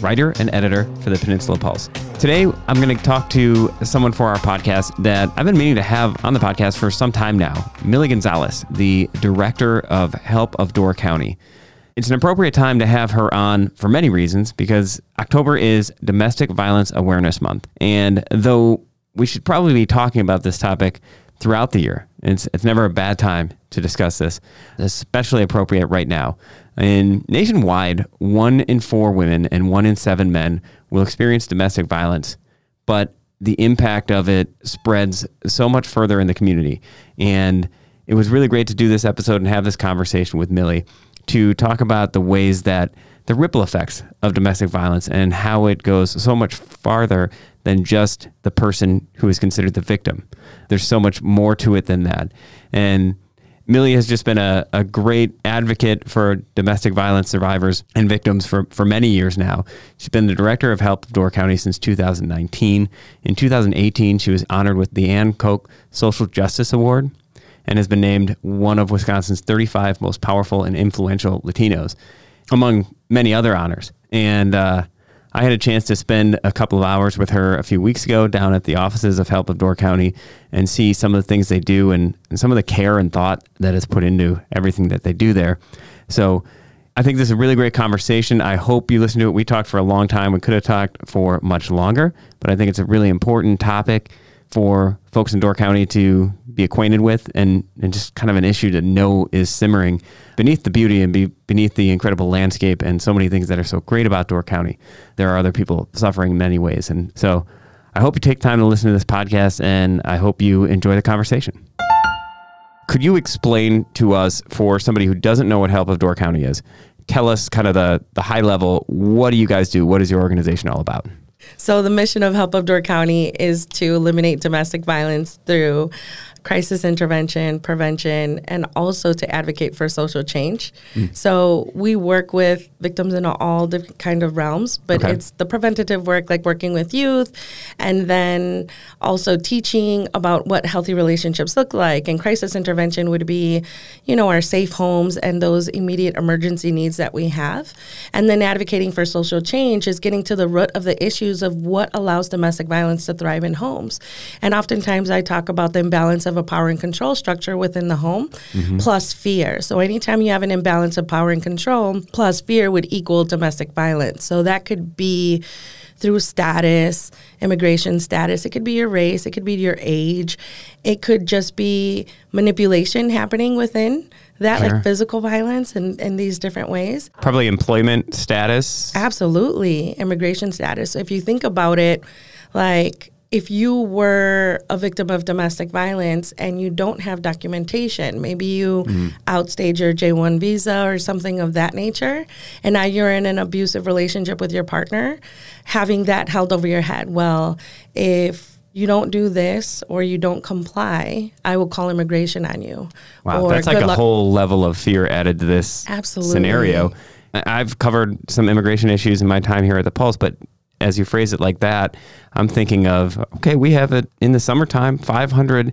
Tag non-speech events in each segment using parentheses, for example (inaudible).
writer and editor for the Peninsula Pulse. Today, I'm going to talk to someone for our podcast that I've been meaning to have on the podcast for some time now, Millie Gonzalez, the director of Help of Door County. It's an appropriate time to have her on for many reasons because October is Domestic Violence Awareness Month. And though we should probably be talking about this topic throughout the year. It's, it's never a bad time to discuss this, especially appropriate right now. And nationwide, one in four women and one in seven men will experience domestic violence, but the impact of it spreads so much further in the community. And it was really great to do this episode and have this conversation with Millie to talk about the ways that the ripple effects of domestic violence and how it goes so much farther than just the person who is considered the victim. There's so much more to it than that. And Millie has just been a, a great advocate for domestic violence survivors and victims for, for many years now. She's been the director of Help of Door County since 2019. In 2018, she was honored with the Ann Koch Social Justice Award and has been named one of Wisconsin's 35 most powerful and influential Latinos, among many other honors. And uh, I had a chance to spend a couple of hours with her a few weeks ago down at the offices of Help of Door County and see some of the things they do and, and some of the care and thought that is put into everything that they do there. So I think this is a really great conversation. I hope you listen to it. We talked for a long time. We could have talked for much longer, but I think it's a really important topic for folks in Door County to be acquainted with and, and just kind of an issue to know is simmering beneath the beauty and be beneath the incredible landscape and so many things that are so great about Door County. There are other people suffering in many ways. And so I hope you take time to listen to this podcast and I hope you enjoy the conversation. Could you explain to us, for somebody who doesn't know what Help of Door County is, tell us kind of the, the high level, what do you guys do? What is your organization all about? So, the mission of Help of Door County is to eliminate domestic violence through crisis intervention, prevention, and also to advocate for social change. Mm. So we work with victims in all different kind of realms, but okay. it's the preventative work, like working with youth, and then also teaching about what healthy relationships look like. And crisis intervention would be, you know, our safe homes and those immediate emergency needs that we have. And then advocating for social change is getting to the root of the issues of what allows domestic violence to thrive in homes. And oftentimes I talk about the imbalance of a power and control structure within the home mm-hmm. plus fear. So anytime you have an imbalance of power and control plus fear would equal domestic violence. So that could be through status, immigration status. It could be your race, it could be your age. It could just be manipulation happening within that, sure. like physical violence and in these different ways. Probably employment status. Absolutely. Immigration status. So if you think about it, like if you were a victim of domestic violence and you don't have documentation, maybe you mm-hmm. outstage your J 1 visa or something of that nature, and now you're in an abusive relationship with your partner, having that held over your head. Well, if you don't do this or you don't comply, I will call immigration on you. Wow, or that's like a luck- whole level of fear added to this Absolutely. scenario. I've covered some immigration issues in my time here at the Pulse, but as you phrase it like that, I'm thinking of okay, we have it in the summertime 500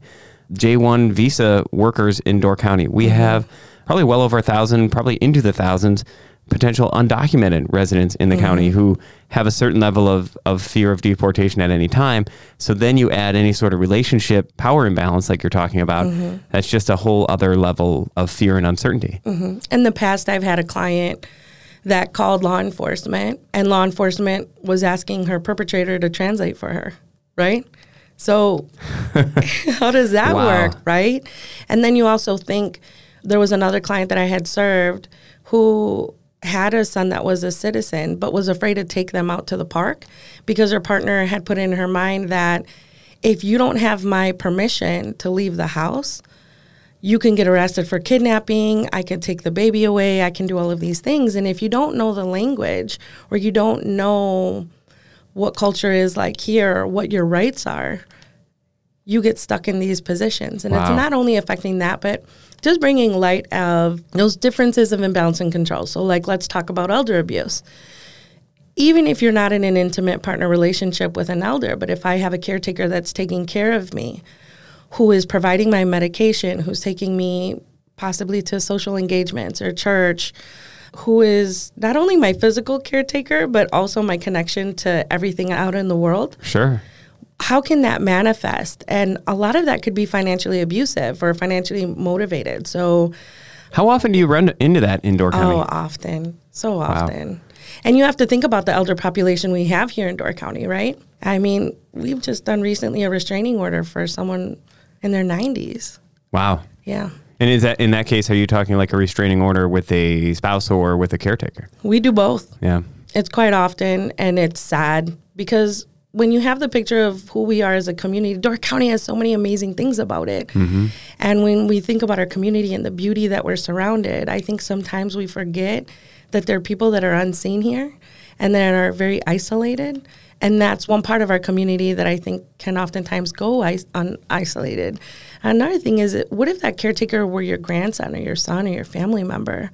J1 visa workers in Door County. We mm-hmm. have probably well over a thousand, probably into the thousands potential undocumented residents in the mm-hmm. county who have a certain level of, of fear of deportation at any time. So then you add any sort of relationship power imbalance like you're talking about. Mm-hmm. That's just a whole other level of fear and uncertainty. Mm-hmm. In the past, I've had a client that called law enforcement, and law enforcement was asking her perpetrator to translate for her, right? So, (laughs) how does that wow. work, right? And then you also think there was another client that I had served who had a son that was a citizen, but was afraid to take them out to the park because her partner had put in her mind that if you don't have my permission to leave the house, you can get arrested for kidnapping. I can take the baby away. I can do all of these things. And if you don't know the language or you don't know what culture is like here, or what your rights are, you get stuck in these positions. And Wow. it's not only affecting that, but just bringing light of those differences of imbalance and control. So, like, let's talk about elder abuse. Even if you're not in an intimate partner relationship with an elder, but if I have a caretaker that's taking care of me, who is providing my medication, who's taking me possibly to social engagements or church, who is not only my physical caretaker, but also my connection to everything out in the world Sure. how can that manifest? And a lot of that could be financially abusive or financially motivated. So, How often do you run into that in Door County? oh, often, so often. And you have to think about the elder population we have here in Door County, right? I mean, we've just done recently a restraining order for someone in their 90s. Wow. Yeah. And is that in that case? Are you talking like a restraining order with a spouse or with a caretaker? We do both. Yeah. It's quite often, and it's sad because when you have the picture of who we are as a community, Door County has so many amazing things about it. Mm-hmm. And when we think about our community and the beauty that we're surrounded, I think sometimes we forget that there are people that are unseen here and that are very isolated. And that's one part of our community that I think can oftentimes go is- un- isolated. Another thing is, what if that caretaker were your grandson or your son or your family member?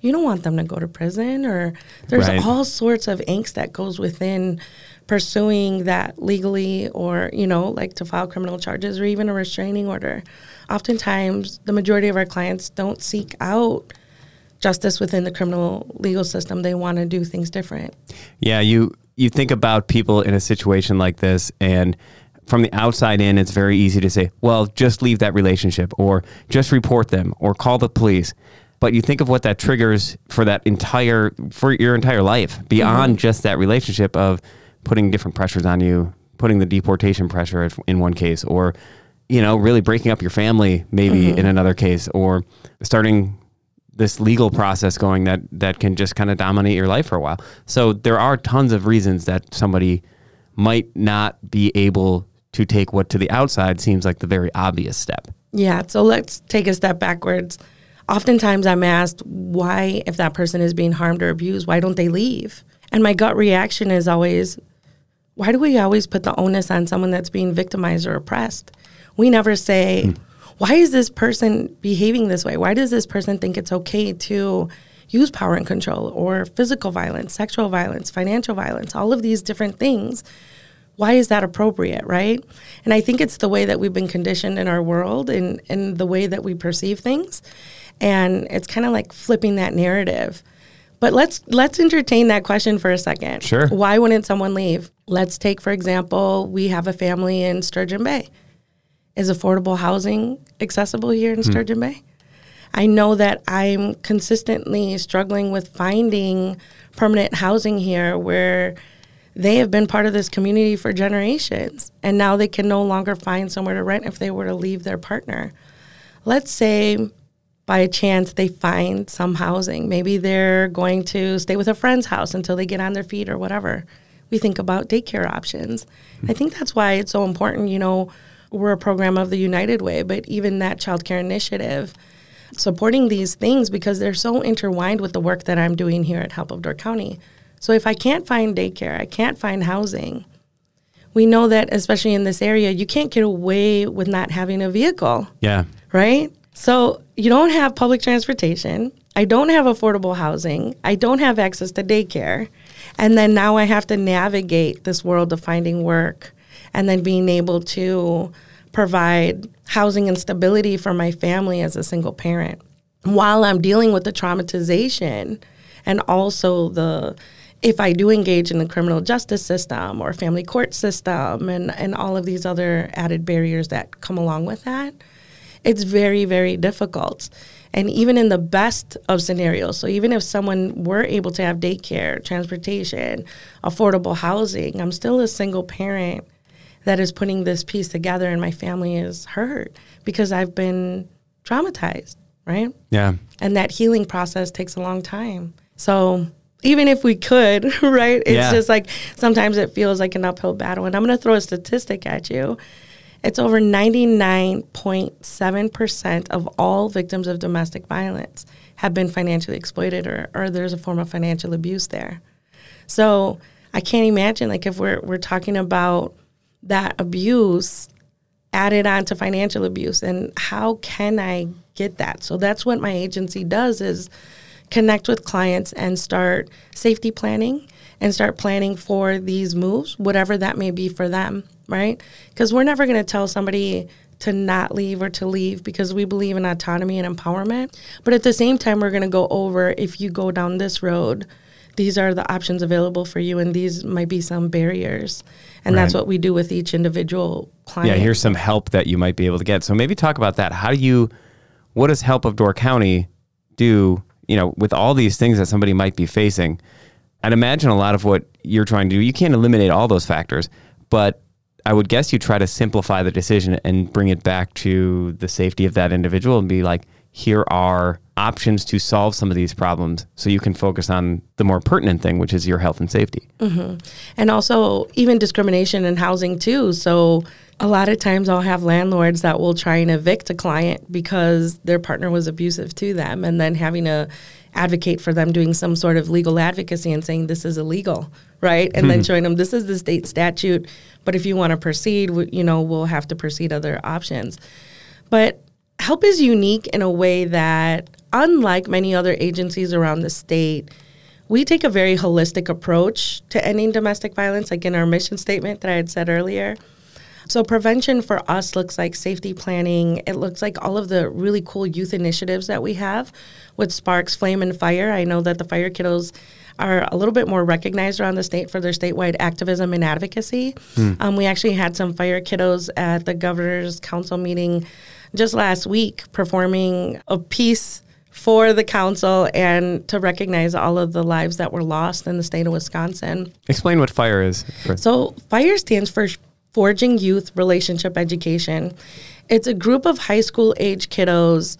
You don't want them to go to prison, or there's Right. all sorts of angst that goes within pursuing that legally, or you know, like to file criminal charges or even a restraining order. Oftentimes, the majority of our clients don't seek out justice within the criminal legal system. They want to do things different. Yeah, you you think about people in a situation like this and from the outside in it's very easy to say, "Well, just leave that relationship or just report them or call the police." But you think of what that triggers for that entire for your entire life beyond mm-hmm. just that relationship of putting different pressures on you, putting the deportation pressure in one case or you know, really breaking up your family maybe mm-hmm. in another case or starting this legal process going that that can just kind of dominate your life for a while. So there are tons of reasons that somebody might not be able to take what to the outside seems like the very obvious step. Yeah, so let's take a step backwards. Oftentimes I'm asked why, if that person is being harmed or abused, why don't they leave? And my gut reaction is always, why do we always put the onus on someone that's being victimized or oppressed? We never say, hmm. Why is this person behaving this way? Why does this person think it's okay to use power and control or physical violence, sexual violence, financial violence, all of these different things? why is that appropriate, right? And I think it's the way that we've been conditioned in our world and, and the way that we perceive things. And it's kind of like flipping that narrative. But let's let's entertain that question for a second. Sure. Why wouldn't someone leave? Let's take, for example, we have a family in Sturgeon Bay. Is affordable housing accessible here in hmm. Sturgeon Bay? I know that I'm consistently struggling with finding permanent housing here where they have been part of this community for generations and now they can no longer find somewhere to rent if they were to leave their partner. Let's say by a chance they find some housing. Maybe they're going to stay with a friend's house until they get on their feet or whatever. We think about daycare options. Hmm. I think that's why it's so important, you know, we're a program of the United Way, but even that child care initiative supporting these things because they're so intertwined with the work that I'm doing here at Help of Door County. So if I can't find daycare, I can't find housing. We know that especially in this area, you can't get away with not having a vehicle, Yeah. right? So you don't have public transportation. I don't have affordable housing. I don't have access to daycare. And then now I have to navigate this world of finding work and then being able to provide housing and stability for my family as a single parent while I'm dealing with the traumatization and also the if I do engage in the criminal justice system or family court system and, and all of these other added barriers that come along with that, it's very, very difficult. And even in the best of scenarios, so even if someone were able to have daycare, transportation, affordable housing, I'm still a single parent that is putting this piece together and my family is hurt because I've been traumatized, right? Yeah. And that healing process takes a long time. So even if we could, (laughs) right? It's Yeah. just like sometimes it feels like an uphill battle. And I'm going to throw a statistic at you. It's over 99.7% of all victims of domestic violence have been financially exploited or, or there's a form of financial abuse there. So I can't imagine like if we're we're talking about that abuse added on to financial abuse and how can I get that? So that's what my agency does is connect with clients and start safety planning and start planning for these moves, whatever that may be for them, right? Because we're never going to tell somebody to not leave or to leave because we believe in autonomy and empowerment. But at the same time, we're going to go over if you go down this road, these are the options available for you, and these might be some barriers. And right. that's what we do with each individual client. Yeah, here's some help that you might be able to get. So maybe talk about that. How do you, what does Help of Door County do, you know, with all these things that somebody might be facing? I'd imagine a lot of what you're trying to do, you can't eliminate all those factors, but I would guess you try to simplify the decision and bring it back to the safety of that individual and be like, here are options to solve some of these problems so you can focus on the more pertinent thing, which is your health and safety. Mm-hmm. And also, even discrimination in housing, too. So, a lot of times I'll have landlords that will try and evict a client because their partner was abusive to them, and then having to advocate for them doing some sort of legal advocacy and saying this is illegal, right? And then mm-hmm. showing them this is the state statute, but if you want to proceed, you know, we'll have to proceed other options. But help is unique in a way that, unlike many other agencies around the state, we take a very holistic approach to ending domestic violence, like in our mission statement that I had said earlier. So, prevention for us looks like safety planning. It looks like all of the really cool youth initiatives that we have with Sparks, Flame, and Fire. I know that the Fire Kiddos are a little bit more recognized around the state for their statewide activism and advocacy. Hmm. Um, we actually had some Fire Kiddos at the Governor's Council meeting just last week performing a piece for the council and to recognize all of the lives that were lost in the state of Wisconsin. Explain what FIRE is. So, FIRE stands for Forging Youth Relationship Education. It's a group of high school age kiddos,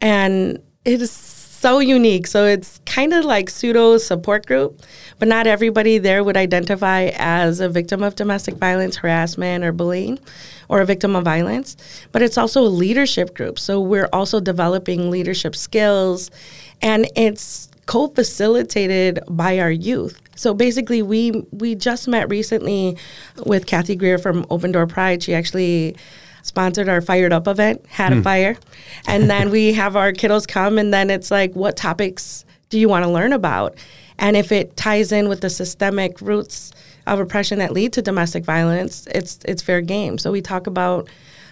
and it is so unique. So it's kind of like pseudo support group, but not everybody there would identify as a victim of domestic violence, harassment, or bullying, or a victim of violence. But it's also a leadership group. So we're also developing leadership skills, and it's co-facilitated by our youth. So basically, we we just met recently with Kathy Greer from Open Door Pride. She actually sponsored our Fired Up event, had a hmm. fire, and then we have our kiddos come, and then it's like, what topics do you want to learn about? And if it ties in with the systemic roots of oppression that lead to domestic violence, it's it's fair game. So we talk about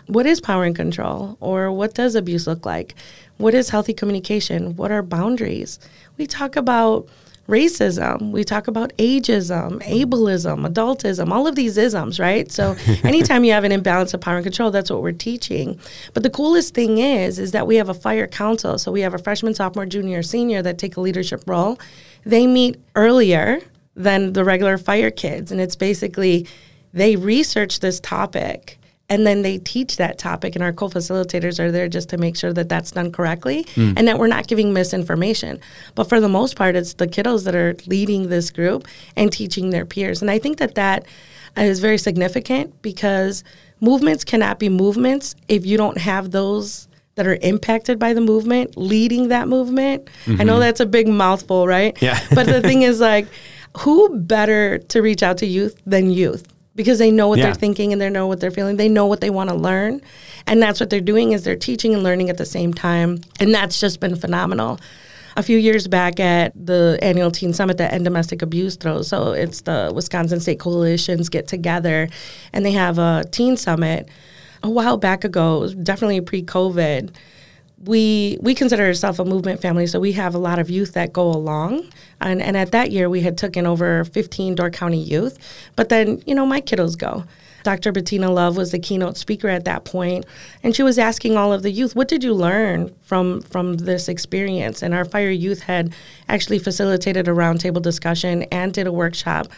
what is power and control, or what does abuse look like? What is healthy communication? What are boundaries? We talk about racism. We talk about ageism, ableism, adultism, all of these isms, right? So (laughs) anytime you have an imbalance of power and control, that's what we're teaching. But the coolest thing is, is that we have a fire council. So we have a freshman, sophomore, junior, senior that take a leadership role. They meet earlier than the regular fire kids. And it's basically they research this topic and then they teach that topic and our co-facilitators are there just to make sure that that's done correctly mm. and that we're not giving misinformation but for the most part it's the kiddos that are leading this group and teaching their peers and i think that that is very significant because movements cannot be movements if you don't have those that are impacted by the movement leading that movement mm-hmm. i know mm-hmm. that's a big mouthful right yeah but the thing is like (laughs) who better to reach out to youth than youth because they know what yeah. they're thinking and they know what they're feeling. They know what they want to learn. And that's what they're doing is they're teaching and learning at the same time. And that's just been phenomenal. A few years back at the annual teen summit that end domestic abuse throws. So it's the Wisconsin State Coalitions get together and they have a teen summit a while back ago, definitely pre-COVID we we consider ourselves a movement family, so we have a lot of youth that go along. And, and at that year, we had taken over 15 Door County youth. But then, you know, my kiddos go. Dr. Bettina Love was the keynote speaker at that point, and she was asking all of the youth, "What did you learn from from this experience?" And our fire youth had actually facilitated a roundtable discussion and did a workshop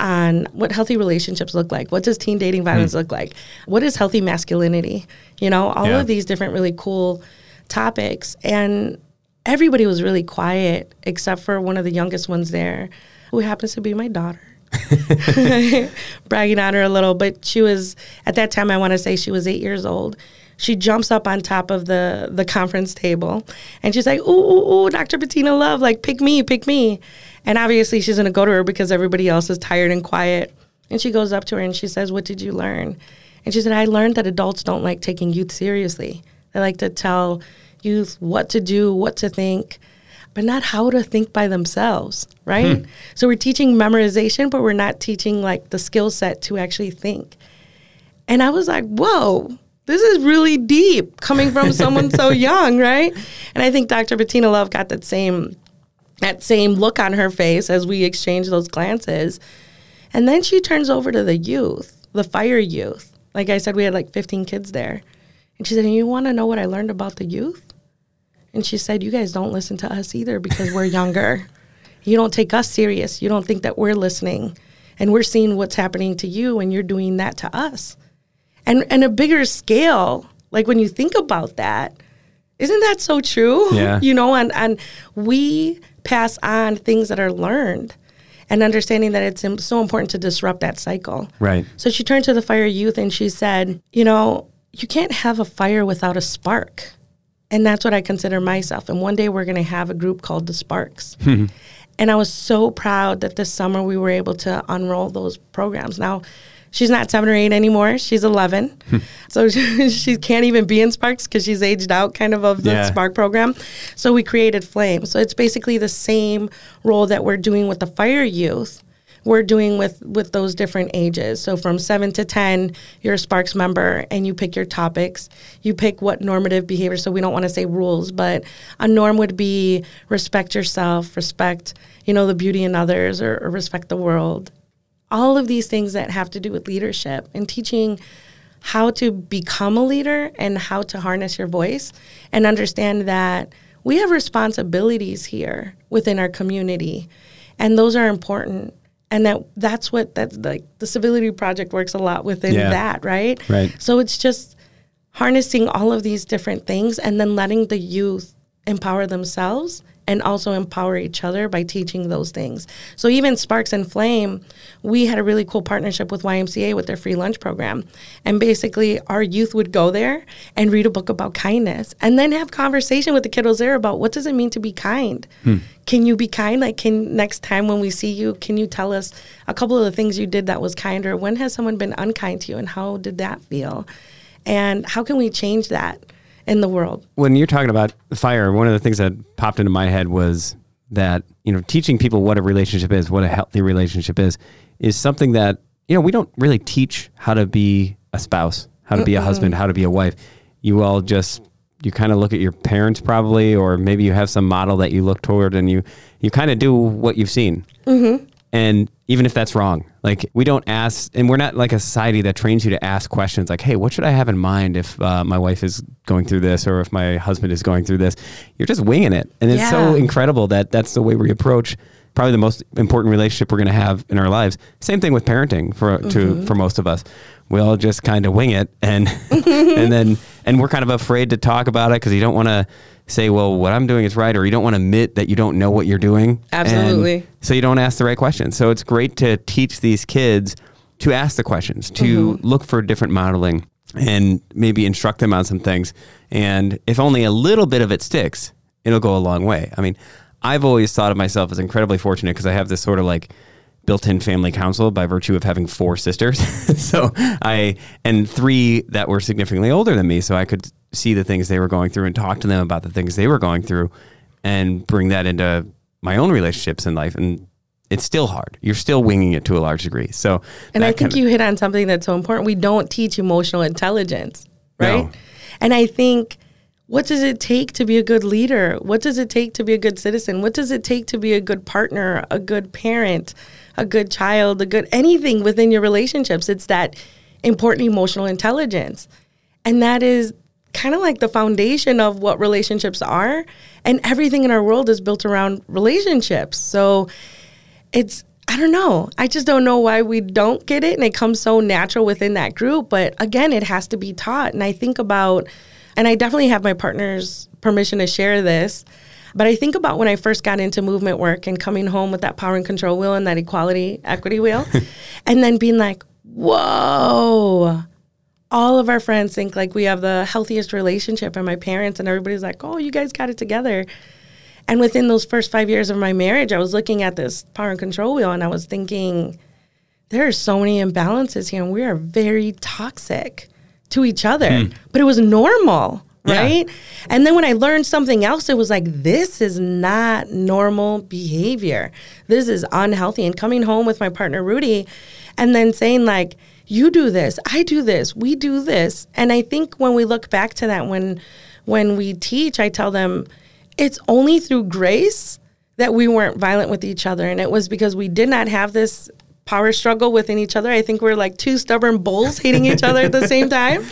on what healthy relationships look like. What does teen dating violence mm. look like? What is healthy masculinity? You know, all yeah. of these different really cool topics. And everybody was really quiet except for one of the youngest ones there, who happens to be my daughter. (laughs) (laughs) Bragging on her a little, but she was at that time. I want to say she was eight years old. She jumps up on top of the the conference table, and she's like, "Ooh, ooh, ooh, Dr. Bettina Love, like pick me, pick me." And obviously, she's gonna go to her because everybody else is tired and quiet. And she goes up to her and she says, "What did you learn?" And she said, I learned that adults don't like taking youth seriously. They like to tell youth what to do, what to think, but not how to think by themselves, right? Hmm. So we're teaching memorization, but we're not teaching like the skill set to actually think. And I was like, whoa, this is really deep coming from someone so (laughs) young, right? And I think Dr. Bettina Love got that same that same look on her face as we exchange those glances. And then she turns over to the youth, the fire youth. Like I said, we had like 15 kids there. And she said, And you want to know what I learned about the youth? And she said, You guys don't listen to us either because we're younger. You don't take us serious. You don't think that we're listening. And we're seeing what's happening to you, and you're doing that to us. And, and a bigger scale, like when you think about that, isn't that so true? Yeah. (laughs) You know, and, and we pass on things that are learned and understanding that it's so important to disrupt that cycle. Right. So she turned to the fire youth and she said, You know, you can't have a fire without a spark. And that's what I consider myself. And one day we're going to have a group called the Sparks. Mm-hmm. and I was so proud that this summer we were able to unroll those programs. Now, she's not seven or eight anymore. She's 11. Hmm. (laughs) so she, (laughs) she can't even be in Sparks because she's aged out kind of of the Yeah. Spark program. So we created Flame. So it's basically the same role that we're doing with the fire youth. We're doing with with those different ages. So from seven to ten, you're a Sparks member, and you pick your topics. You pick what normative behavior. So we don't want to say rules, but a norm would be respect yourself, respect you know the beauty in others, or, or respect the world. All of these things that have to do with leadership and teaching how to become a leader and how to harness your voice and understand that we have responsibilities here within our community and those are important and that that's what that's like the civility project works a lot within Yeah. that right Right. so it's just harnessing all of these different things and then letting the youth empower themselves and also empower each other by teaching those things. So even Sparks and Flame, we had a really cool partnership with YMCA with their free lunch program. And basically our youth would go there and read a book about kindness and then have conversation with the kiddos there about what does it mean to be kind? Hmm. Can you be kind? Like can next time when we see you, can you tell us a couple of the things you did that was kind or when has someone been unkind to you and how did that feel? And how can we change that in the world? when you're talking about fire, one of the things that popped into my head was that you know teaching people what a relationship is, what a healthy relationship is, is something that you know we don't really teach how to be a spouse, how to be a husband, how to be a wife. You all just you kind of look at your parents probably, or maybe you have some model that you look toward, and you you kind of do what you've seen. Mm-hmm. And even if that's wrong, like we don't ask, and we're not like a society that trains you to ask questions like, hey, what should I have in mind if uh, my wife is going through this or if my husband is going through this? You're just winging it. And it's so incredible that that's the way we approach probably the most important relationship we're going to have in our lives. Same thing with parenting for to for most of us. We all just kind of wing it and (laughs) and then and we're kind of afraid to talk about it because you don't want to say, well, what I'm doing is right, or you don't want to admit that you don't know what you're doing. And Absolutely. so you don't ask the right questions. So it's great to teach these kids to ask the questions, to Mm-hmm. look for different modeling and maybe instruct them on some things. And if only a little bit of it sticks, it'll go a long way. I mean, I've always thought of myself as incredibly fortunate because I have this sort of like built-in family council by virtue of having four sisters. (laughs) so I and three that were significantly older than me, so I could see the things they were going through and talk to them about the things they were going through and bring that into my own relationships in life and it's still hard. You're still winging it to a large degree. So And I think you hit on something that's so important. We don't teach emotional intelligence, right? No. And I think what does it take to be a good leader? What does it take to be a good citizen? What does it take to be a good partner, a good parent, a good child, a good anything within your relationships? It's that important emotional intelligence. And that is kind of like the foundation of what relationships are. And everything in our world is built around relationships. So it's I don't know. I just don't know why we don't get it and it comes so natural within that group, but again, it has to be taught. And I think about and I definitely have my partner's permission to share this, but I think about when I first got into movement work and coming home with that power and control wheel and that equality equity wheel (laughs) and then being like, "Whoa, all of our friends think like we have the healthiest relationship and my parents and everybody's like, "Oh, you guys got it together." And within those first 5 years of my marriage, I was looking at this power and control wheel and I was thinking, there are so many imbalances here and we are very toxic to each other. Hmm. But it was normal, Yeah. right? And then when I learned something else, it was like, this is not normal behavior. This is unhealthy. And coming home with my partner, Rudy, and then saying, like, you do this, I do this, we do this. And I think when we look back to that, when when we teach, I tell them it's only through grace that we weren't violent with each other. And it was because we did not have this power struggle within each other. I think we're like two stubborn bulls hating each other at the same (laughs) time.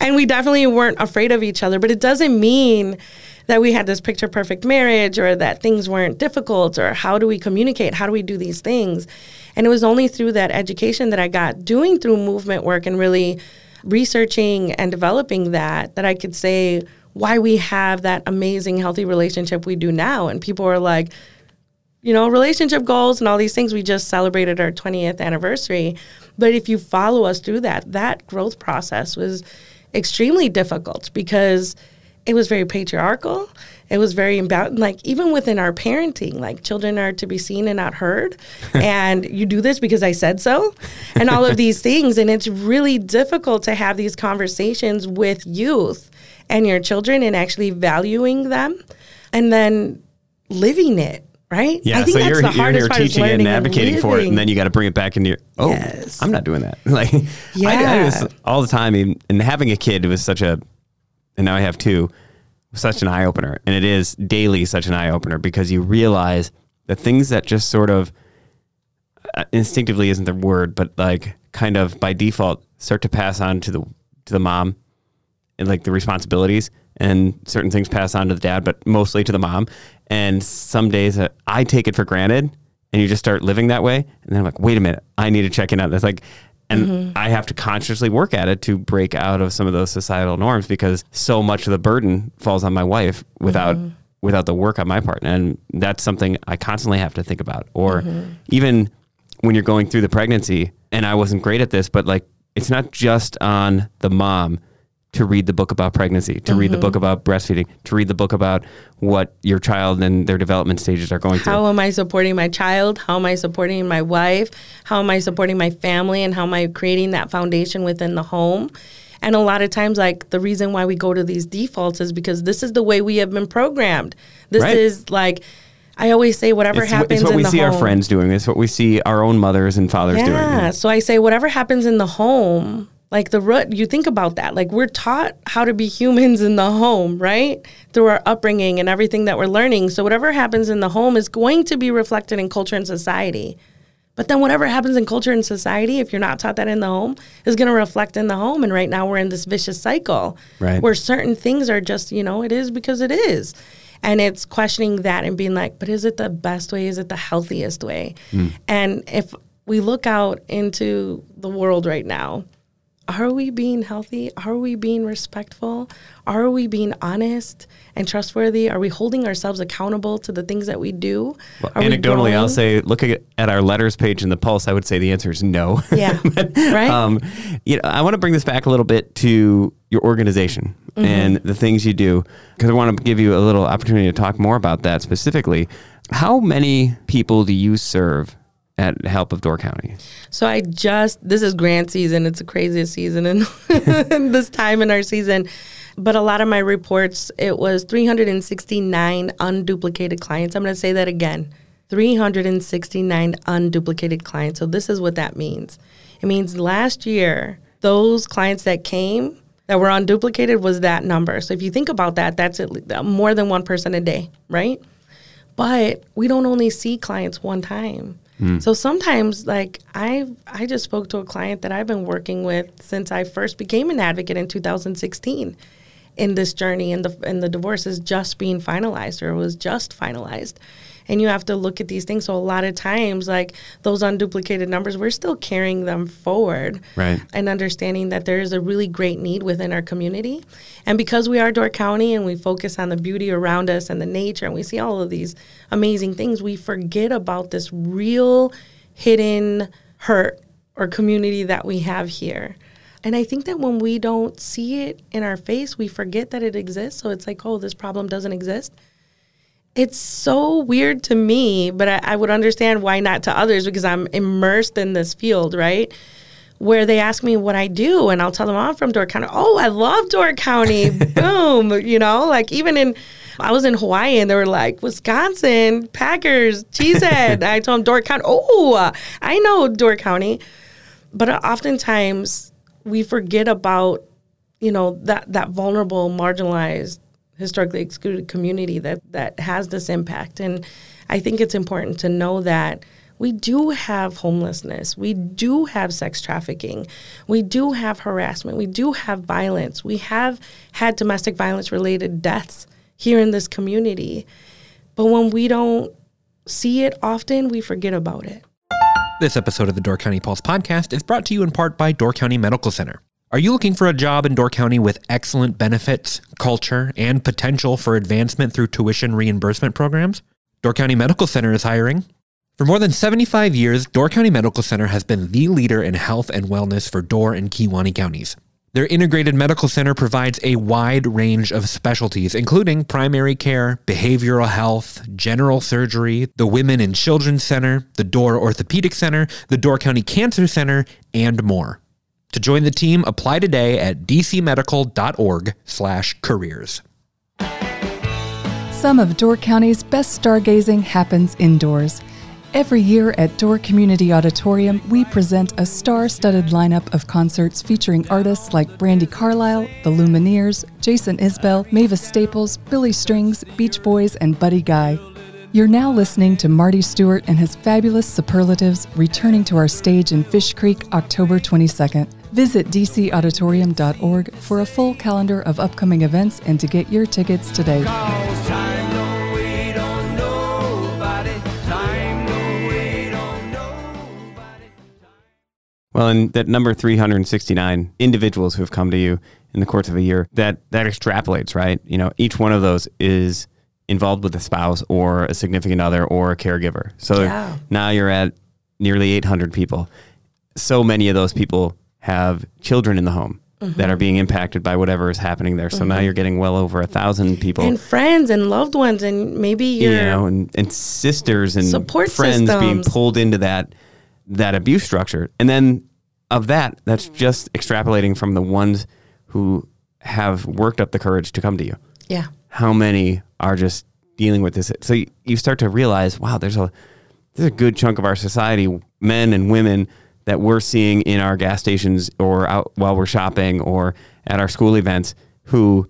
And we definitely weren't afraid of each other. But it doesn't mean that we had this picture perfect marriage or that things weren't difficult or how do we communicate? How do we do these things? And it was only through that education that I got doing through movement work and really researching and developing that that I could say why we have that amazing healthy relationship we do now. And people are like, you know, relationship goals and all these things. We just celebrated our 20th anniversary. But if you follow us through that, that growth process was extremely difficult because it was very patriarchal. It was very about like even within our parenting, like children are to be seen and not heard, (laughs) and you do this because I said so, and all of (laughs) these things, and it's really difficult to have these conversations with youth and your children and actually valuing them, and then living it. Right? Yeah, I think so that's you're, the you're here teaching it and advocating for it, and then you got to bring it back into your. Oh, Yes. I'm not doing that. (laughs) Like, I, I do this all the time, and, and having a kid was such a, and now I have two, such an eye opener, and it is daily such an eye opener because you realize the things that just sort of uh, instinctively isn't the word, but like kind of by default start to pass on to the to the mom and like the responsibilities and certain things pass on to the dad, but mostly to the mom. And some days uh, I take it for granted and you just start living that way. And then I'm like, wait a minute, I need to check in on this. Like, and I have to consciously work at it to break out of some of those societal norms because so much of the burden falls on my wife without without the work on my part. And that's something I constantly have to think about. Or even when you're going through the pregnancy, and I wasn't great at this, but like it's not just on the mom to read the book about pregnancy, to read the mm-hmm. book about breastfeeding, to read the book about what your child and their development stages are going through. How am I supporting my child? How am I supporting my wife? How am I supporting my family? And how am I creating that foundation within the home? And a lot of times, like the reason why we go to these defaults is because this is the way we have been programmed. This Right. is like, I always say, whatever it's, happens it's what in we the see home. our friends doing. It's what we see our own mothers and fathers doing. Yeah. So I say, whatever happens in the home, like the root, you think about that. Like we're taught how to be humans in the home, right? Through our upbringing and everything that we're learning. So whatever happens in the home is going to be reflected in culture and society. But then whatever happens in culture and society, if you're not taught that in the home, is going to reflect in the home. And right now we're in this vicious cycle Right. where certain things are just, you know, it is because it is. And it's questioning that and being like, but is it the best way? Is it the healthiest way? Hmm. And if we look out into the world right now, are we being healthy? Are we being respectful? Are we being honest and trustworthy? Are we holding ourselves accountable to the things that we do? Well, Are we anecdotally, I'll say, looking at, at our letters page in the Pulse, I would say the answer is no. Yeah. (laughs) right? um, you know, I want to bring this back a little bit to your organization Mm-hmm. and the things you do because I want to give you a little opportunity to talk more about that specifically. How many people do you serve at Help of Door County? So I just this is grant season. It's the craziest season in, (laughs) this time in our season. But a lot of my reports, it was 369 unduplicated clients. I'm going to say that again. 369 unduplicated clients. So this is what that means. It means last year, those clients that came that were unduplicated was that number. So if you think about that, that's more than one person a day, right? but we don't only see clients one time. Mm. So sometimes, like I, I just spoke to a client that I've been working with since I first became an advocate in 2016. In this journey, and the and the divorce is just being finalized, or was just finalized, and you have to look at these things. So a lot of times, like those unduplicated numbers, we're still carrying them forward, Right. and understanding that there is a really great need within our community. And because we are Door County and we focus on the beauty around us and the nature and we see all of these amazing things, we forget about this real hidden hurt or community that we have here. And I think that when we don't see it in our face, we forget that it exists. So it's like, oh, this problem doesn't exist. It's so weird to me, but I, I would understand why not to others because I'm immersed in this field, right? Where they ask me what I do, and I'll tell them oh, I'm from Door County. Oh, I love Door County. (laughs) Boom, you know, like even in I was in Hawaii and they were like, Wisconsin, Packers, Cheesehead. (laughs) I told them Door County. Oh, I know Door County. But oftentimes we forget about, you know, that, that vulnerable, marginalized, historically excluded community that, that has this impact. And I think it's important to know that we do have homelessness. We do have sex trafficking. We do have harassment. We do have violence. We have had domestic violence related deaths here in this community. But when we don't see it often, we forget about it. This episode of the Door County Pulse podcast is brought to you in part by Door County Medical Center. Are you looking for a job in Door County with excellent benefits, culture, and potential for advancement through tuition reimbursement programs? Door County Medical Center is hiring. For more than 75 years, Door County Medical Center has been the leader in health and wellness for Door and Kewaunee counties. Their integrated medical center provides a wide range of specialties, including primary care, behavioral health, general surgery, the Women and Children's Center, the Door Orthopedic Center, the Door County Cancer Center, and more. To join the team, apply today at dcmedical.org/careers. Some of Door County's best stargazing happens indoors. Every year at Door Community Auditorium, we present a star studded lineup of concerts featuring artists like Brandi Carlile, The Lumineers, Jason Isbell, Mavis Staples, Billy Strings, Beach Boys, and Buddy Guy. You're now listening to Marty Stuart and his fabulous superlatives returning to our stage in Fish Creek October 22nd. Visit dcauditorium.org for a full calendar of upcoming events and to get your tickets today. Well, and that number 369 individuals who have come to you in the course of a year, that that extrapolates, right? You know, each one of those is involved with a spouse or a significant other or a caregiver. So Yeah. now you're at nearly 800 people. So many of those people have children in the home that are mm-hmm. being impacted by whatever is happening there. So now mm-hmm. you're getting well over a thousand people. And friends and loved ones, and maybe you know, and, and sisters and Support friends being pulled into that that abuse structure. And then of that, that's just extrapolating from the ones who have worked up the courage to come to you. yeah. How many are just dealing with this? So you, you start to realize, wow, there's a there's a good chunk of our society, men and women that we're seeing in our gas stations or out while we're shopping or at our school events who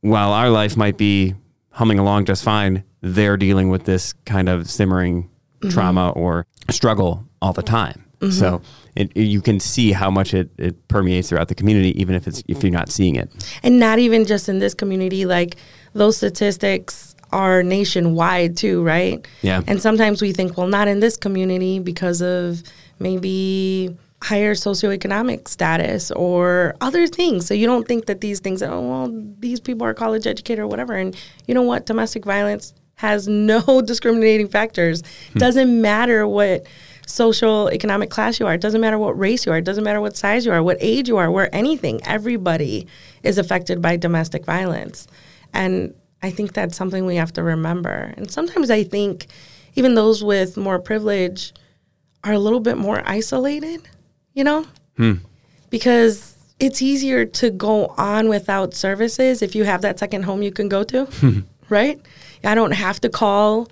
while our life might be humming along just fine, they're dealing with this kind of simmering mm-hmm. trauma or struggle all the time. So mm-hmm. It, you can see how much it, it permeates throughout the community, even if it's if you're not seeing it. And not even just in this community, like those statistics are nationwide too, right? Yeah. And sometimes we think, well, not in this community because of maybe higher socioeconomic status or other things. So you don't think that these things, oh, well, these people are college educated or whatever. And you know what? Domestic violence has (laughs) no discriminating factors. Hmm. Doesn't matter what social economic class you are. It doesn't matter what race you are. It doesn't matter what size you are, what age you are, where anything. Everybody is affected by domestic violence. And I think that's something we have to remember. And sometimes I think even those with more privilege are a little bit more isolated, you know? Hmm. Because it's easier to go on without services if you have that second home you can go to, (laughs) right? I don't have to call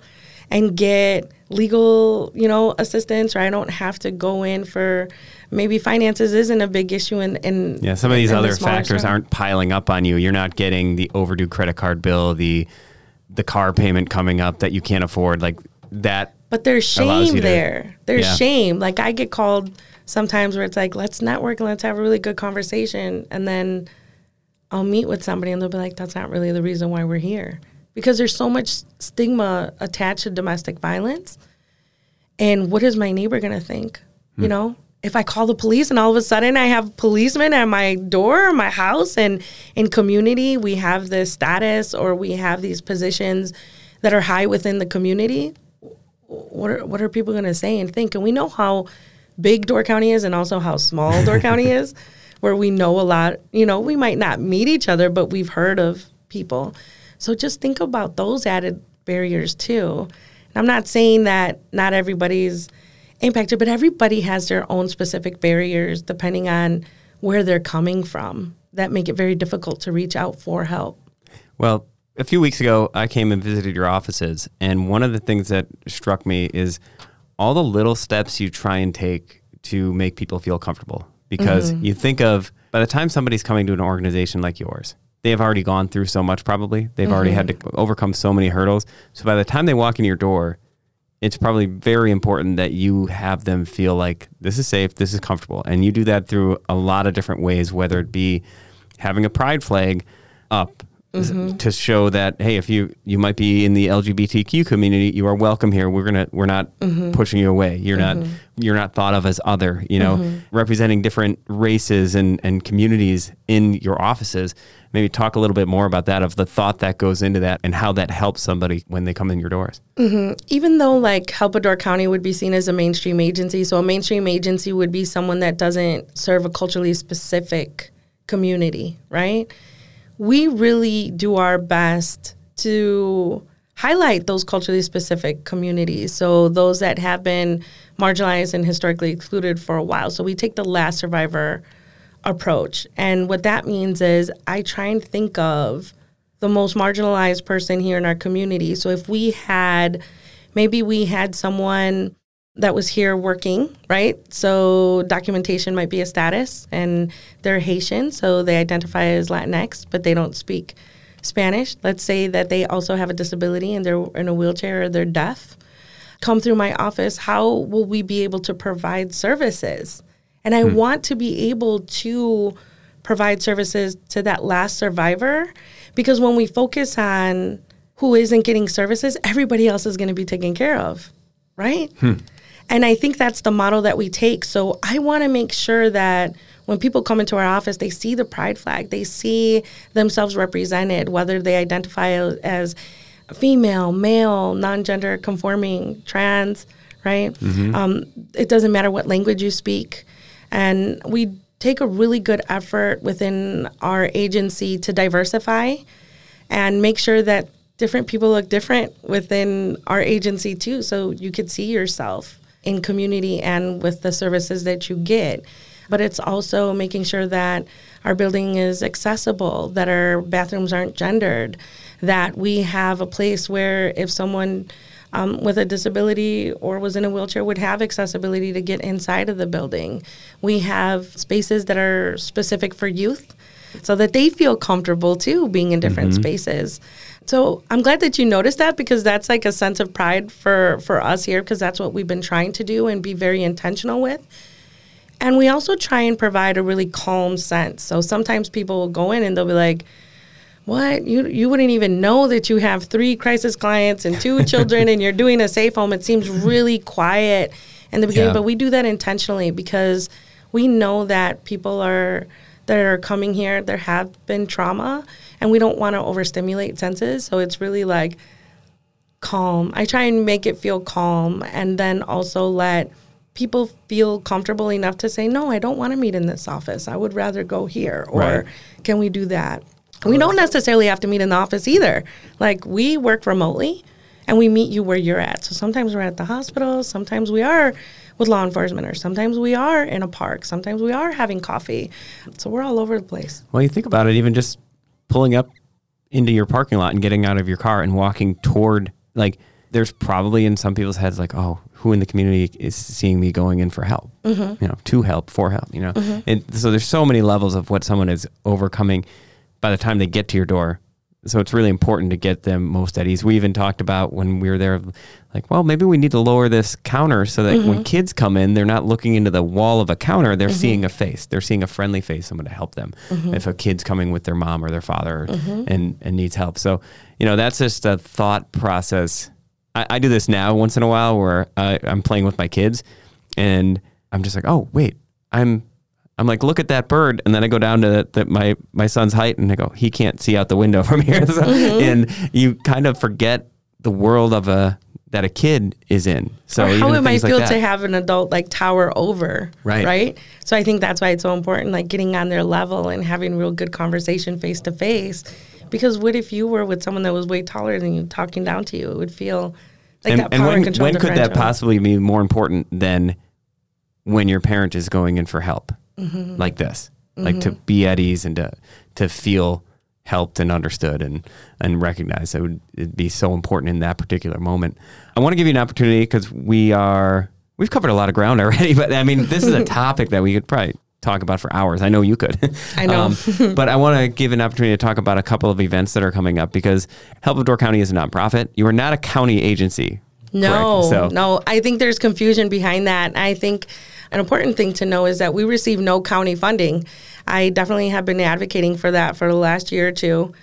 and get legal, you know, assistance, or I don't have to go in for maybe finances isn't a big issue in, in Yeah, some of these in the other smaller factors town. aren't piling up on you. You're not getting the overdue credit card bill, the the car payment coming up that you can't afford, like that. But there's shame to- there. There's Yeah. shame. Like I get called sometimes where it's like, let's network and let's have a really good conversation. And then I'll meet with somebody and they'll be like, that's not really the reason why we're here. Because there's so much stigma attached to domestic violence. And what is my neighbor going to think? Hmm. You know, if I call the police and all of a sudden I have policemen at my door, my house, and in community we have this status or we have these positions that are high within the community, what are what are people going to say and think? And we know how big Door County is, and also how small Door (laughs) County is, where we know a lot. You know, we might not meet each other, but we've heard of people. So just think about those added barriers too. And I'm not saying that not everybody's impacted, but everybody has their own specific barriers depending on where they're coming from that make it very difficult to reach out for help. Well, a few weeks ago, I came and visited your offices, and one of the things that struck me is all the little steps you try and take to make people feel comfortable. Because mm-hmm. you think of by the time somebody's coming to an organization like yours, they have already gone through so much probably. They've already had to mm-hmm. overcome so many hurdles. So by the time they walk in your door, it's probably very important that you have them feel like this is safe, this is comfortable. And you do that through a lot of different ways, whether it be having a pride flag up s- mm-hmm. to show that hey, if you you might be in the LGBTQ community, you are welcome here. We're gonna we're not mm-hmm. pushing you away. You're not mm-hmm. you're not thought of as other. You know, representing different races and and communities in your offices. Maybe talk a little bit more about that of the thought that goes into that and how that helps somebody when they come in your doors. even though like Help of Door County would be seen as a mainstream agency, so a mainstream agency would be someone that doesn't serve a culturally specific community, right? We really do our best to highlight those culturally specific communities. So those that have been marginalized and historically excluded for a while. So we take the last survivor approach. And what that means is I try and think of the most marginalized person here in our community. So if we had, maybe we had someone that was here working, right? So documentation might be a status and they're Haitian, so they identify as Latinx, but they don't speak Spanish. Let's say that they also have a disability and they're in a wheelchair or they're deaf. Come through my office, how will we be able to provide services? And I hmm. want to be able to provide services to that last survivor because when we focus on who isn't getting services, everybody else is going to be taken care of, right? Hmm. And I think that's the model that we take. So I want to make sure that when people come into our office, they see the pride flag, they see themselves represented, whether they identify as female, male, non gender conforming, trans, right? Um, it doesn't matter what language you speak. And we take a really good effort within our agency to diversify and make sure that different people look different within our agency too so you could see yourself in community and with the services that you get but it's also making sure that our building is accessible that our bathrooms aren't gendered that we have a place where if someone um, with a disability or was in a wheelchair would have accessibility to get inside of the building. We have spaces that are specific for youth so that they feel comfortable too being in different spaces. So I'm glad that you noticed that because that's like a sense of pride for, for us here because that's what we've been trying to do and be very intentional with. And we also try and provide a really calm sense. So sometimes people will go in and they'll be like, what you you wouldn't even know that you have three crisis clients and two children and you're doing a safe home it seems really quiet in the beginning Yeah. but we do that intentionally because we know that people are that are coming here there have been trauma and we don't want to overstimulate senses so it's really like calm i try and make it feel calm and then also let people feel comfortable enough to say no i don't want to meet in this office i would rather go here or Right. can we do that we don't necessarily have to meet in the office either. Like we work remotely and we meet you where you're at. So sometimes we're at the hospital, sometimes we are with law enforcement, or sometimes we are in a park, sometimes we are having coffee. So we're all over the place. Well, you think about it, even just pulling up into your parking lot and getting out of your car and walking toward, like, there's probably in some people's heads, like, oh, who in the community is seeing me going in for help? Mm-hmm. You know, to help, for help, you know? Mm-hmm. And so there's so many levels of what someone is overcoming by the time they get to your door. So it's really important to get them most at ease. We even talked about when we were there, like, well, maybe we need to lower this counter so that when mm-hmm. kids come in, they're not looking into the wall of a counter. They're mm-hmm. seeing a face. They're seeing a friendly face, someone to help them. Mm-hmm. If a kid's coming with their mom or their father and, and needs help. So, you know, that's just a thought process. I, I do this now once in a while where I, I'm playing with my kids and I'm just like, oh, wait, I'm I'm like, look at that bird, and then I go down to the, the, my my son's height, and I go, he can't see out the window from here, (laughs) So- mm-hmm. and you kind of forget the world of a that a kid is in. So or how it might things like feel to have an adult like tower over. Right. Right. So I think that's why it's so important, like getting on their level and having real good conversation face to face. Because what if you were with someone that was way taller than you talking down to you? It would feel like and, that and when, and control when could that possibly be more important than when your parent is going in for help Mm-hmm. like this like to be at ease and to to feel helped and understood and and recognized that would it'd be so important in that particular moment i want to give you an opportunity because we are we've covered a lot of ground (laughs) already but i mean this is a (laughs) topic that we could probably talk about for hours i know you could (laughs) I know. Um, but i want to give an opportunity to talk about a couple of events that are coming up because help of door county is a nonprofit you are not a county agency No. So- no. I think there's confusion behind that. I think an important thing to know is that we receive no county funding. I definitely have been advocating for that for the last year or two,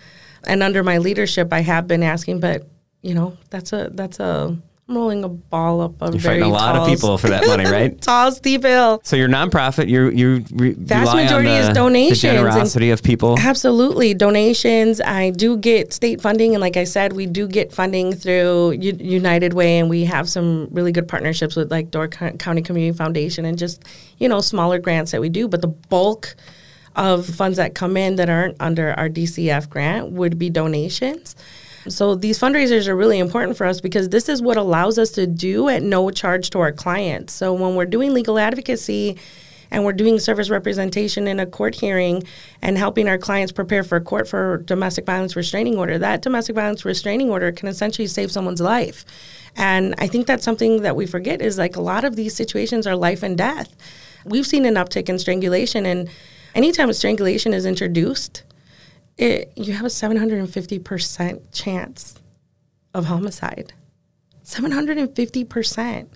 and under my leadership, I have been asking. But you know, that's a that's a I'm rolling a ball up a You're very a lot tall, of people for that money, right? (laughs) tall steep hill. So you're nonprofit. You you re- Vast majority on is donations the generosity of people. Absolutely. Donations. I do get state funding. And like I said, we do get funding through U- United Way. And we have some really good partnerships with like Door Co- County Community Foundation and just, you know, smaller grants that we do. But the bulk of funds that come in that aren't under our DCF grant would be donations. So these fundraisers are really important for us because this is what allows us to do at no charge to our clients. So when we're doing legal advocacy and we're doing service representation in a court hearing and helping our clients prepare for court for domestic violence restraining order, that domestic violence restraining order can essentially save someone's life. And I think that's something that we forget is like a lot of these situations are life and death. We've seen an uptick in strangulation and anytime a strangulation is introduced, it, you have a 750% chance of homicide. 750%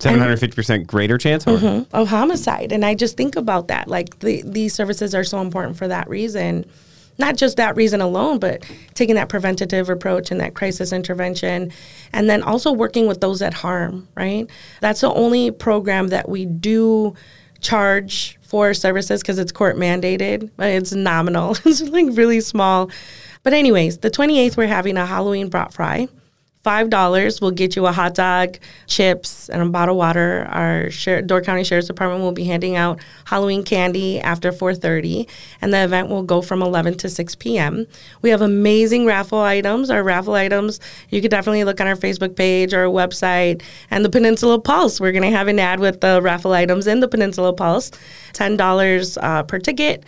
Seven hundred fifty percent greater chance. Or? Mm-hmm. of homicide. And I just think about that. Like the, these services are so important for that reason. Not just that reason alone, but taking that preventative approach and that crisis intervention. And then also working with those that harm, right? That's the only program that we do charge for services because it's court mandated, it's nominal. (laughs) it's like really small. But, anyways, the 28th, we're having a Halloween brat fry. Five dollars will get you a hot dog, chips, and a bottle of water. Our Sher- Door County Sheriff's Department will be handing out Halloween candy after 4:30, and the event will go from 11 to 6 p.m. We have amazing raffle items. Our raffle items, you could definitely look on our Facebook page or our website, and the Peninsula Pulse. We're going to have an ad with the raffle items in the Peninsula Pulse. Ten dollars uh, per ticket,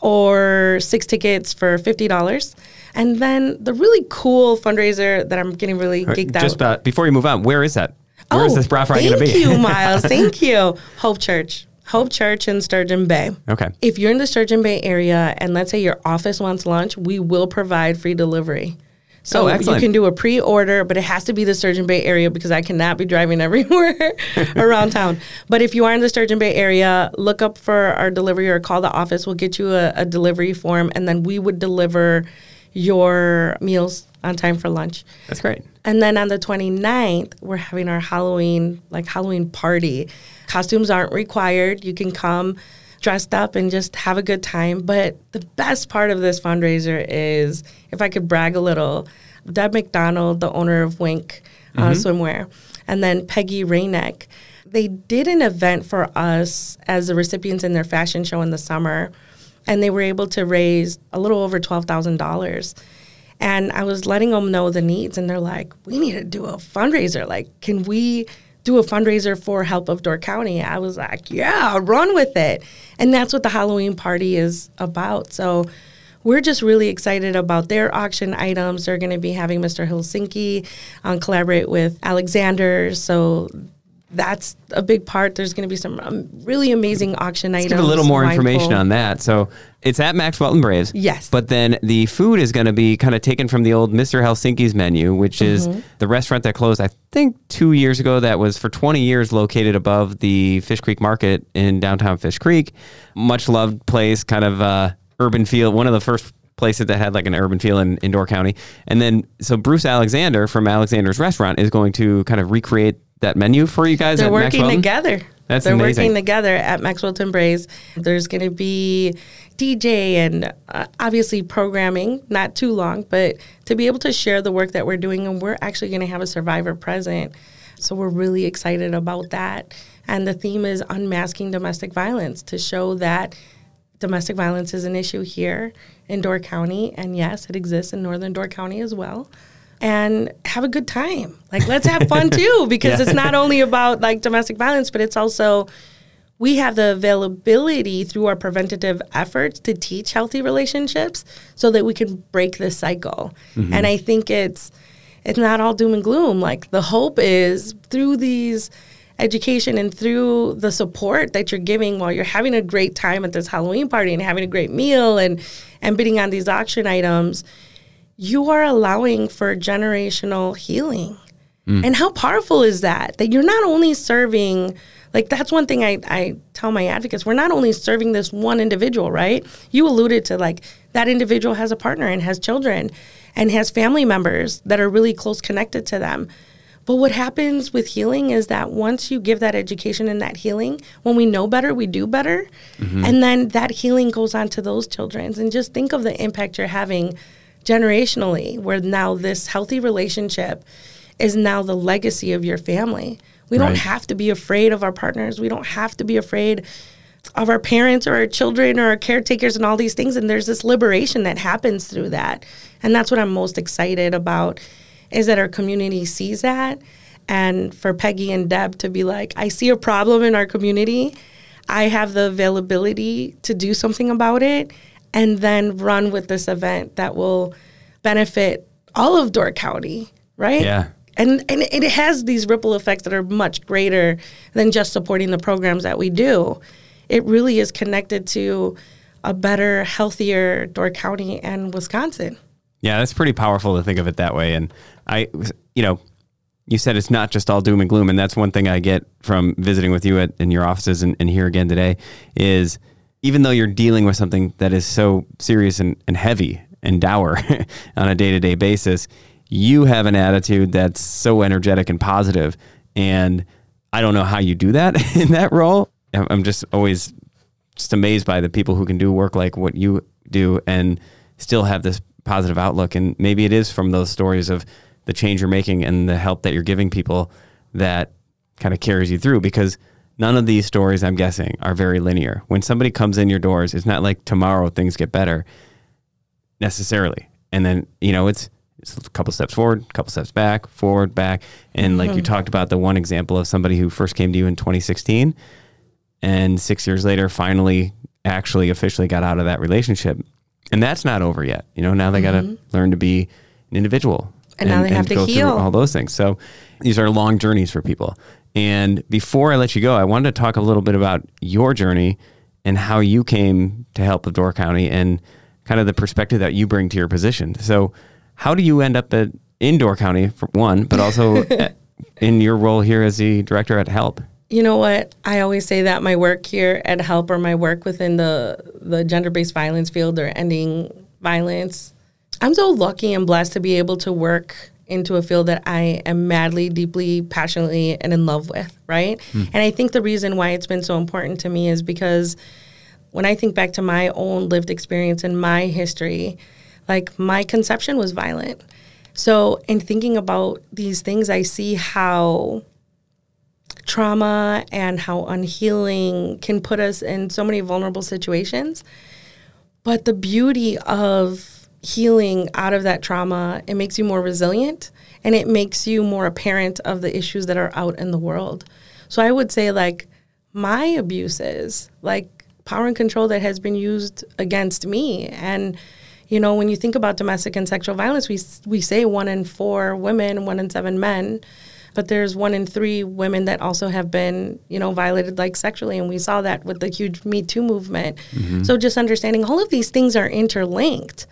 or six tickets for fifty dollars. And then the really cool fundraiser that I'm getting really geeked out. Just about before you move on, where is that? Where is oh, this bra fry going to be? Thank you, (laughs) Myles. Thank you. Hope Church. Hope Church in Sturgeon Bay. okay. If you're in the Sturgeon Bay area and let's say your office wants lunch, we will provide free delivery. Oh, so Oh, you can do a pre-order, but it has to be the Sturgeon Bay area because I cannot be driving (laughs) everywhere (laughs) around town. But if you are in the Sturgeon Bay area, look up for our delivery or call the office. We'll get you a, a delivery form, and then we would deliver your meals on time for lunch. That's great. And then on the 29th, we're having our Halloween, like Halloween party. Costumes aren't required. You can come dressed up and just have a good time. But the best part of this fundraiser is, if I could brag a little, Deb McDonald, the owner of Wink uh, Swimwear, and then Peggy Rayneck, they did an event for us as the recipients in their fashion show in the summer. And they were able to raise a little over $12,000. And I was letting them know the needs, and they're like, "We need to do a fundraiser. Like, can we do a fundraiser for Help of Door County?" I was like, "Yeah, run with it." And that's what the Halloween party is about. So we're just really excited about their auction items. They're going to be having Mr. Helsinki um, collaborate with Alexander. So that's a big part. There's going to be some um, really amazing auction items. Give a little more information on that. So it's at Maxwelton Braes. Yes. But then the food is going to be kind of taken from the old Mr. Helsinki's menu, which is Mm-hmm. the restaurant that closed, I think, two years ago. That was for 20 years located above the Fish Creek Market in downtown Fish Creek. Much loved place, kind of uh, urban feel. One of the first places that had like an urban feel in, in Door County. And then, so Bruce Alexander from Alexander's Restaurant is going to kind of recreate that menu for you guys They're working Welton? together. That's amazing. They're amazing. working together at Maxwelton Braes. There's going to be DJ and uh, obviously programming, not too long, but to be able to share the work that we're doing. And we're actually going to have a survivor present. So we're really excited about that. And the theme is unmasking domestic violence to show that domestic violence is an issue here in Door County, and yes, it exists in Northern Door County as well. And have a good time. Like, let's have fun too, (laughs) because Yeah. it's not only about like domestic violence, but it's also we have the availability through our preventative efforts to teach healthy relationships so that we can break this cycle. Mm-hmm. And I think it's it's not all doom and gloom. Like the hope is through these education and through the support that you're giving while you're having a great time at this Halloween party and having a great meal and and bidding on these auction items, you are allowing for generational healing. Mm. And how powerful is that? That you're not only serving, like, that's one thing I, I tell my advocates, we're not only serving this one individual, right? You alluded to, like, that individual has a partner and has children and has family members that are really close connected to them. But what happens with healing is that once you give that education and that healing, when we know better, we do better. Mm-hmm. And then that healing goes on to those children. And just think of the impact you're having generationally, where now this healthy relationship is now the legacy of your family. We don't have to be afraid of our partners. We don't have to be afraid of our parents or our children or our caretakers and all these things. And there's this liberation that happens through that. And that's what I'm most excited about is that our community sees that. And for Peggy and Deb to be like, I see a problem in our community. I have the availability to do something about it and then run with this event that will benefit all of Door County, right? Yeah. And, and it has these ripple effects that are much greater than just supporting the programs that we do. It really is connected to a better, healthier Door County and Wisconsin. Yeah, that's pretty powerful to think of it that way. And I, you know, you said it's not just all doom and gloom, and that's one thing I get from visiting with you at in your offices and, and here again today is even though you're dealing with something that is so serious and, and heavy and dour (laughs) on a day to day basis, you have an attitude that's so energetic and positive. And I don't know how you do that (laughs) in that role. I'm I'm just always just amazed by the people who can do work like what you do and still have this positive outlook. And maybe it is from those stories of the change you're making and the help that you're giving people that kind of carries you through because none of these stories, I'm guessing, are very linear. When somebody comes in your doors, it's not like tomorrow things get better necessarily. And then, you know, it's, it's a couple steps forward, a couple steps back, forward, back. And like you mm-hmm. talked about the one example of somebody who first came to you in 2016 and six years later finally actually officially got out of that relationship and that's not over yet you know now they got to mm-hmm. learn to be an individual And now they have to heal. all those things so these are long journeys for people and before i let you go i wanted to talk a little bit about your journey and how you came to help with door county and kind of the perspective that you bring to your position so how do you end up at in door county for one but also (laughs) in your role here as the director at help You know what? I always say that my work here at Help or my work within the the gender based violence field or ending violence, I'm so lucky and blessed to be able to work into a field that I am madly, deeply, passionately, and in love with, right? Hmm. And I think the reason why it's been so important to me is because when I think back to my own lived experience and my history, like my conception was violent. So, in thinking about these things, I see how trauma and how unhealing can put us in so many vulnerable situations. But the beauty of healing out of that trauma, it makes you more resilient and it makes you more apparent of the issues that are out in the world. So I would say like my abuses, like power and control that has been used against me and you know when you think about domestic and sexual violence we we say one in 4 women, one in 7 men but there's one in three women that also have been, you know, violated like sexually, and we saw that with the huge Me Too movement. Mm-hmm. So just understanding all of these things are interlinked.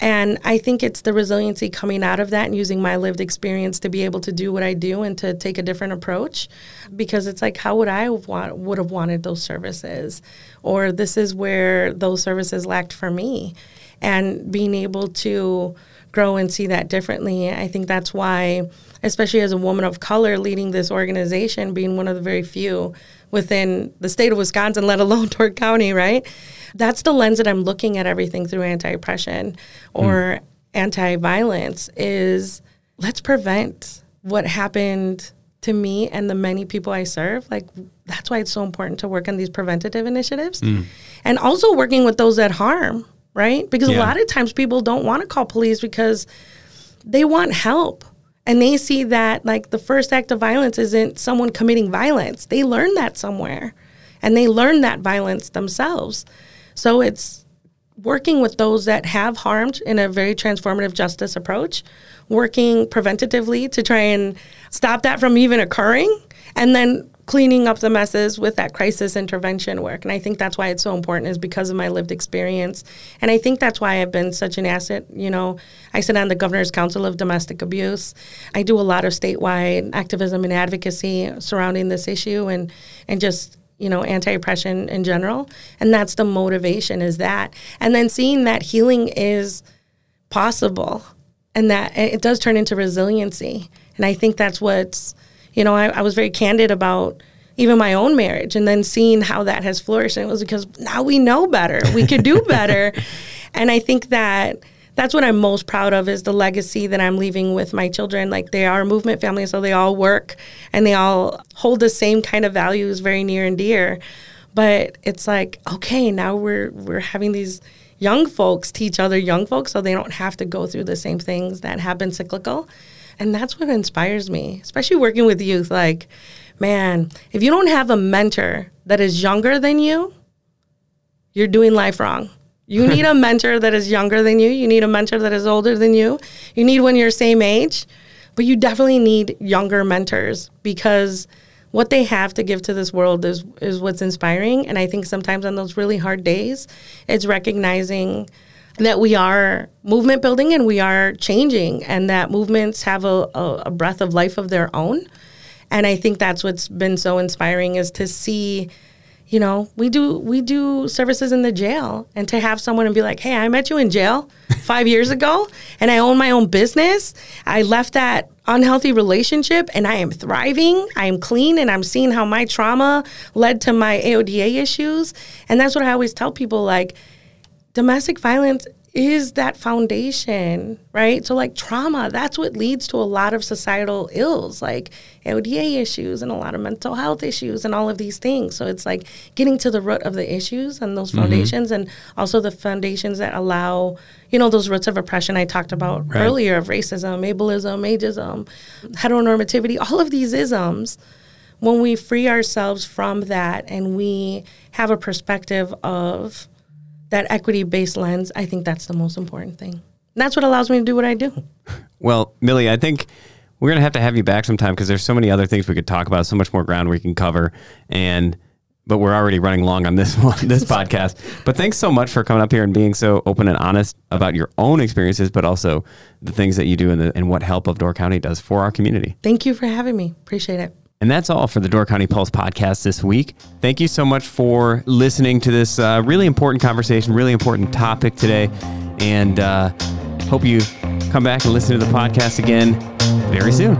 And I think it's the resiliency coming out of that and using my lived experience to be able to do what I do and to take a different approach. Because it's like, how would I have want, would have wanted those services? Or this is where those services lacked for me. And being able to grow and see that differently, I think that's why, especially as a woman of color leading this organization, being one of the very few within the state of Wisconsin, let alone (laughs) Door County, right? That's the lens that I'm looking at everything through anti-oppression hmm. or anti-violence is let's prevent what happened to me and the many people I serve, like that's why it's so important to work on these preventative initiatives hmm. and also working with those that harm, right? Because a lot of times people don't want to call police because they want help. And they see that like the first act of violence isn't someone committing violence. They learn that somewhere and they learn that violence themselves. So it's working with those that have harmed in a very transformative justice approach, working preventatively to try and stop that from even occurring, and then cleaning up the messes with that crisis intervention work. And I think that's why it's so important is because of my lived experience. And I think that's why I've been such an asset. You know, I sit on the Governor's Council of Domestic Abuse. I do a lot of statewide activism and advocacy surrounding this issue and and just you know anti-oppression in general and that's the motivation is that and then seeing that healing is possible and that it does turn into resiliency and i think that's what's you know i, I was very candid about even my own marriage and then seeing how that has flourished and it was because now we know better we could do (laughs) better and i think that that's what I'm most proud of is the legacy that I'm leaving with my children. Like they are a movement family, so they all work and they all hold the same kind of values very near and dear. But it's like, okay, now we're we're having these young folks teach other young folks so they don't have to go through the same things that have been cyclical. And that's what inspires me, especially working with youth. Like, man, if you don't have a mentor that is younger than you, you're doing life wrong. You need a (laughs) mentor that is younger than you. You need a mentor that is older than you. You need one your same age, but you definitely need younger mentors because what they have to give to this world is is what's inspiring. And I think sometimes on those really hard days, it's recognizing that we are movement building and we are changing, and that movements have a, a, a breath of life of their own. And I think that's what's been so inspiring is to see you know we do we do services in the jail and to have someone and be like hey i met you in jail (laughs) five years ago and i own my own business. I left that unhealthy relationship and i am thriving. I am clean and i'm seeing how my trauma led to my aoda issues. And that's what i always tell people like domestic violence is that foundation, right? So, like trauma, that's what leads to a lot of societal ills, like LDA issues and a lot of mental health issues and all of these things. So, it's like getting to the root of the issues and those mm-hmm. foundations, and also the foundations that allow, you know, those roots of oppression I talked about Right. earlier of racism, ableism, ageism, heteronormativity, all of these isms when we free ourselves from that and we have a perspective of that equity based lens, I think that's the most important thing. And that's what allows me to do what I do. (laughs) Well, Millie, I think we're gonna have to have you back sometime because there's so many other things we could talk about, so much more ground we can cover, and but we're already running long on this (laughs) one, this (laughs) podcast. But thanks so much for coming up here and being so open and honest about your own experiences, but also the things that you do and, the, and what Help of Door County does for our community. Thank you for having me. Appreciate it. And that's all for the Door County Pulse podcast this week. Thank you so much for listening to this uh, really important conversation, really important topic today. And uh, hope you come back and listen to the podcast again very soon.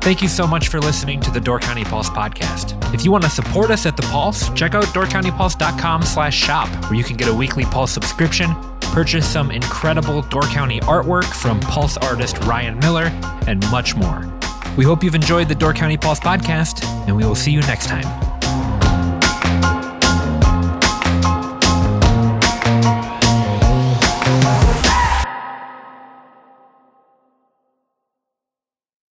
Thank you so much for listening to the Door County Pulse podcast. If you want to support us at the Pulse, check out doorcountypulse.com slash shop, where you can get a weekly Pulse subscription, purchase some incredible Door County artwork from Pulse artist Ryan Miller, and much more. We hope you've enjoyed the Door County Pulse podcast, and we will see you next time.